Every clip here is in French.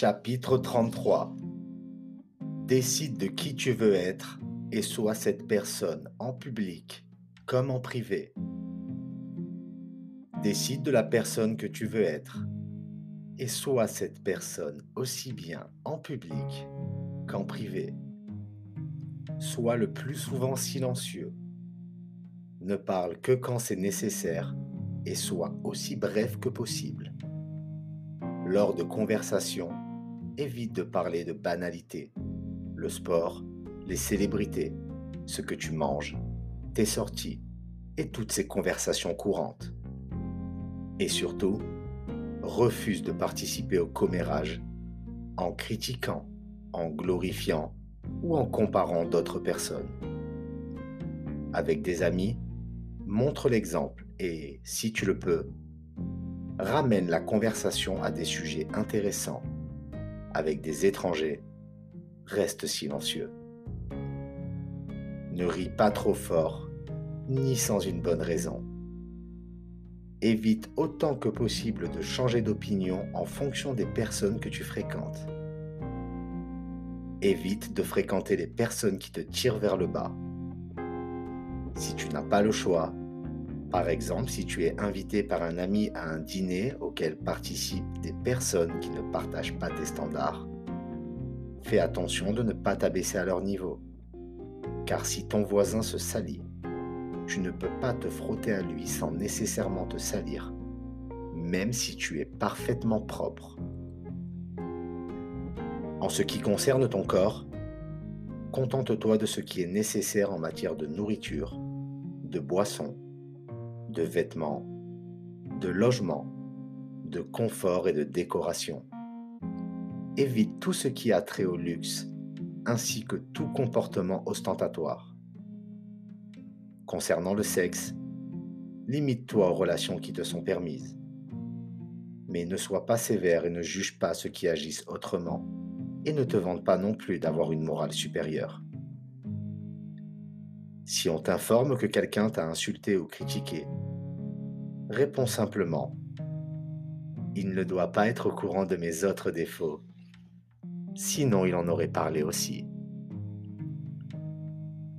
Chapitre 33 Décide de qui tu veux être et sois cette personne en public comme en privé. Décide de la personne que tu veux être et sois cette personne aussi bien en public qu'en privé. Sois le plus souvent silencieux. Ne parle que quand c'est nécessaire et sois aussi bref que possible. Lors de conversations, évite de parler de banalités, le sport, les célébrités, ce que tu manges, tes sorties et toutes ces conversations courantes. Et surtout, refuse de participer au commérage en critiquant, en glorifiant ou en comparant d'autres personnes. Avec des amis, montre l'exemple et, si tu le peux, ramène la conversation à des sujets intéressants. Avec des étrangers, reste silencieux. Ne ris pas trop fort, ni sans une bonne raison. Évite autant que possible de changer d'opinion en fonction des personnes que tu fréquentes. Évite de fréquenter les personnes qui te tirent vers le bas. Si tu n'as pas le choix, par exemple, si tu es invité par un ami à un dîner auquel participent des personnes qui ne partagent pas tes standards, fais attention de ne pas t'abaisser à leur niveau. Car si ton voisin se salit, tu ne peux pas te frotter à lui sans nécessairement te salir, même si tu es parfaitement propre. En ce qui concerne ton corps, contente-toi de ce qui est nécessaire en matière de nourriture, de boisson, de vêtements, de logement, de confort et de décoration. Évite tout ce qui a trait au luxe, ainsi que tout comportement ostentatoire. Concernant le sexe, limite-toi aux relations qui te sont permises. Mais ne sois pas sévère et ne juge pas ceux qui agissent autrement, et ne te vante pas non plus d'avoir une morale supérieure. Si on t'informe que quelqu'un t'a insulté ou critiqué, réponds simplement ⁇ Il ne doit pas être au courant de mes autres défauts, sinon il en aurait parlé aussi.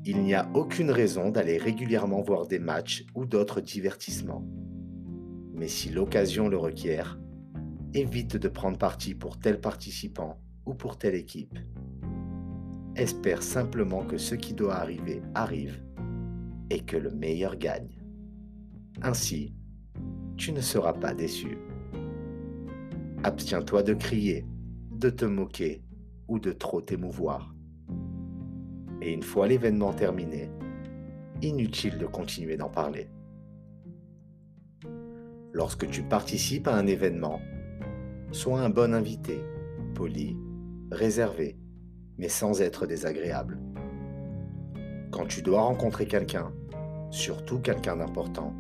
Il n'y a aucune raison d'aller régulièrement voir des matchs ou d'autres divertissements. Mais si l'occasion le requiert, évite de prendre parti pour tel participant ou pour telle équipe espère simplement que ce qui doit arriver arrive et que le meilleur gagne. Ainsi, tu ne seras pas déçu. Abstiens-toi de crier, de te moquer ou de trop t'émouvoir. Et une fois l'événement terminé, inutile de continuer d'en parler. Lorsque tu participes à un événement, sois un bon invité, poli, réservé mais sans être désagréable. Quand tu dois rencontrer quelqu'un, surtout quelqu'un d'important,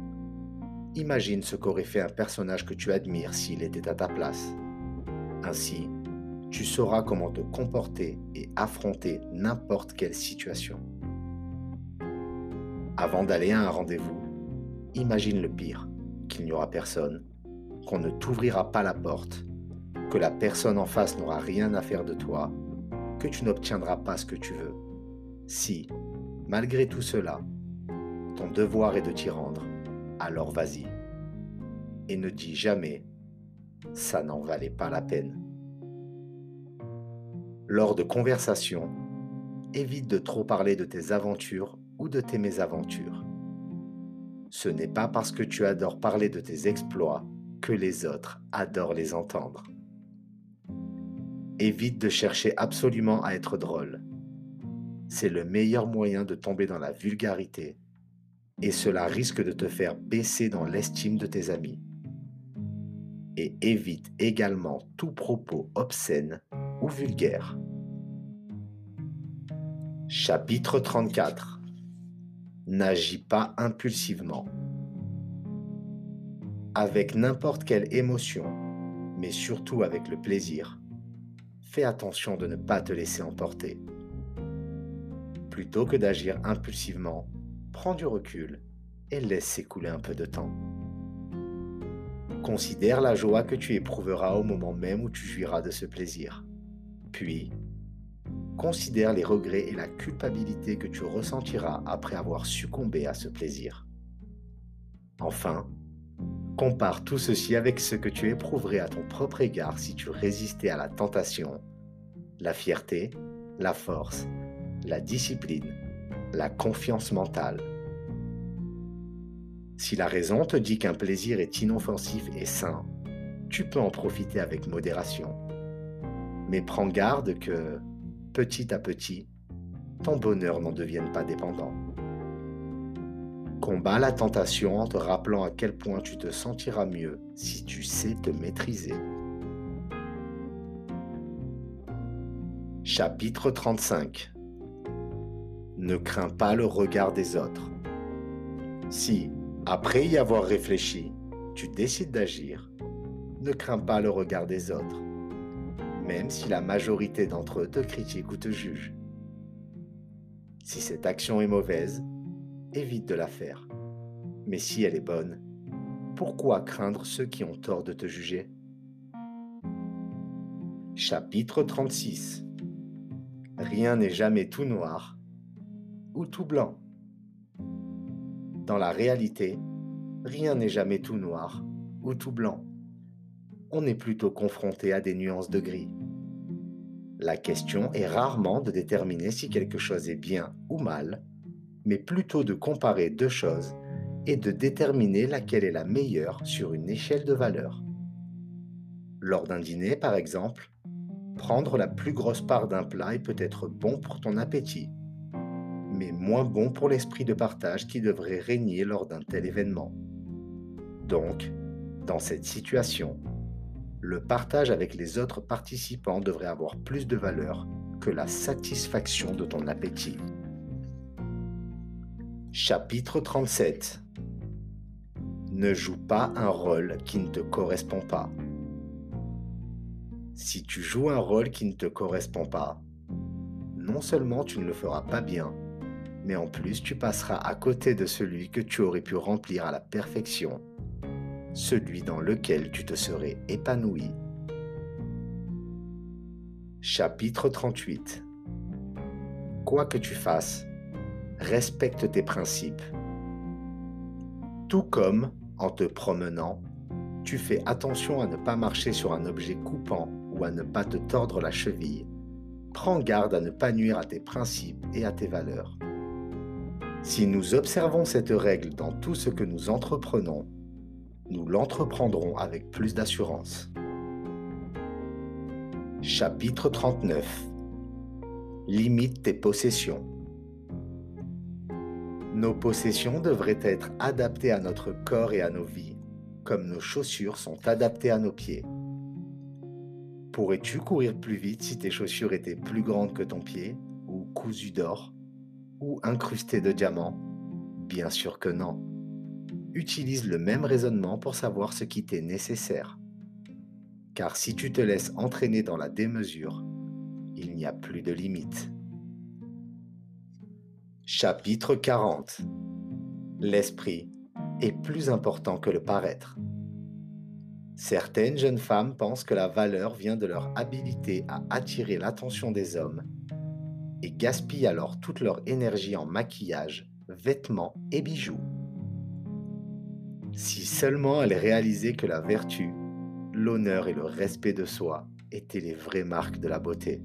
imagine ce qu'aurait fait un personnage que tu admires s'il était à ta place. Ainsi, tu sauras comment te comporter et affronter n'importe quelle situation. Avant d'aller à un rendez-vous, imagine le pire, qu'il n'y aura personne, qu'on ne t'ouvrira pas la porte, que la personne en face n'aura rien à faire de toi que tu n'obtiendras pas ce que tu veux. Si, malgré tout cela, ton devoir est de t'y rendre, alors vas-y. Et ne dis jamais ⁇ ça n'en valait pas la peine ⁇ Lors de conversations, évite de trop parler de tes aventures ou de tes mésaventures. Ce n'est pas parce que tu adores parler de tes exploits que les autres adorent les entendre. Évite de chercher absolument à être drôle. C'est le meilleur moyen de tomber dans la vulgarité et cela risque de te faire baisser dans l'estime de tes amis. Et évite également tout propos obscène ou vulgaire. Chapitre 34 N'agis pas impulsivement. Avec n'importe quelle émotion, mais surtout avec le plaisir, fais attention de ne pas te laisser emporter. Plutôt que d'agir impulsivement, prends du recul et laisse s'écouler un peu de temps. Considère la joie que tu éprouveras au moment même où tu jouiras de ce plaisir. Puis, considère les regrets et la culpabilité que tu ressentiras après avoir succombé à ce plaisir. Enfin, compare tout ceci avec ce que tu éprouverais à ton propre égard si tu résistais à la tentation, la fierté, la force, la discipline, la confiance mentale. Si la raison te dit qu'un plaisir est inoffensif et sain, tu peux en profiter avec modération. Mais prends garde que, petit à petit, ton bonheur n'en devienne pas dépendant. Combat la tentation en te rappelant à quel point tu te sentiras mieux si tu sais te maîtriser. Chapitre 35 Ne crains pas le regard des autres. Si, après y avoir réfléchi, tu décides d'agir, ne crains pas le regard des autres, même si la majorité d'entre eux te critiquent ou te jugent. Si cette action est mauvaise, évite de la faire. Mais si elle est bonne, pourquoi craindre ceux qui ont tort de te juger? Chapitre 36 Rien n'est jamais tout noir ou tout blanc. Dans la réalité, rien n'est jamais tout noir ou tout blanc. On est plutôt confronté à des nuances de gris. La question est rarement de déterminer si quelque chose est bien ou mal, mais plutôt de comparer deux choses et de déterminer laquelle est la meilleure sur une échelle de valeur. Lors d'un dîner, par exemple, prendre la plus grosse part d'un plat est peut-être bon pour ton appétit, mais moins bon pour l'esprit de partage qui devrait régner lors d'un tel événement. Donc, dans cette situation, le partage avec les autres participants devrait avoir plus de valeur que la satisfaction de ton appétit. Chapitre 37 Ne joue pas un rôle qui ne te correspond pas. Si tu joues un rôle qui ne te correspond pas, non seulement tu ne le feras pas bien, mais en plus tu passeras à côté de celui que tu aurais pu remplir à la perfection, celui dans lequel tu te serais épanoui. Chapitre 38 Quoi que tu fasses, respecte tes principes. Tout comme, en te promenant, tu fais attention à ne pas marcher sur un objet coupant ou à ne pas te tordre la cheville. Prends garde à ne pas nuire à tes principes et à tes valeurs. Si nous observons cette règle dans tout ce que nous entreprenons, nous l'entreprendrons avec plus d'assurance. Chapitre 39 Limite tes possessions. Nos possessions devraient être adaptées à notre corps et à nos vies, comme nos chaussures sont adaptées à nos pieds. Pourrais-tu courir plus vite si tes chaussures étaient plus grandes que ton pied, ou cousues d'or, ou incrustées de diamants? Bien sûr que non. Utilise le même raisonnement pour savoir ce qui t'est nécessaire. Car si tu te laisses entraîner dans la démesure, il n'y a plus de limite. Chapitre 40 L'esprit est plus important que le paraître. Certaines jeunes femmes pensent que la valeur vient de leur habilité à attirer l'attention des hommes et gaspillent alors toute leur énergie en maquillage, vêtements et bijoux. Si seulement elles réalisaient que la vertu, l'honneur et le respect de soi étaient les vraies marques de la beauté.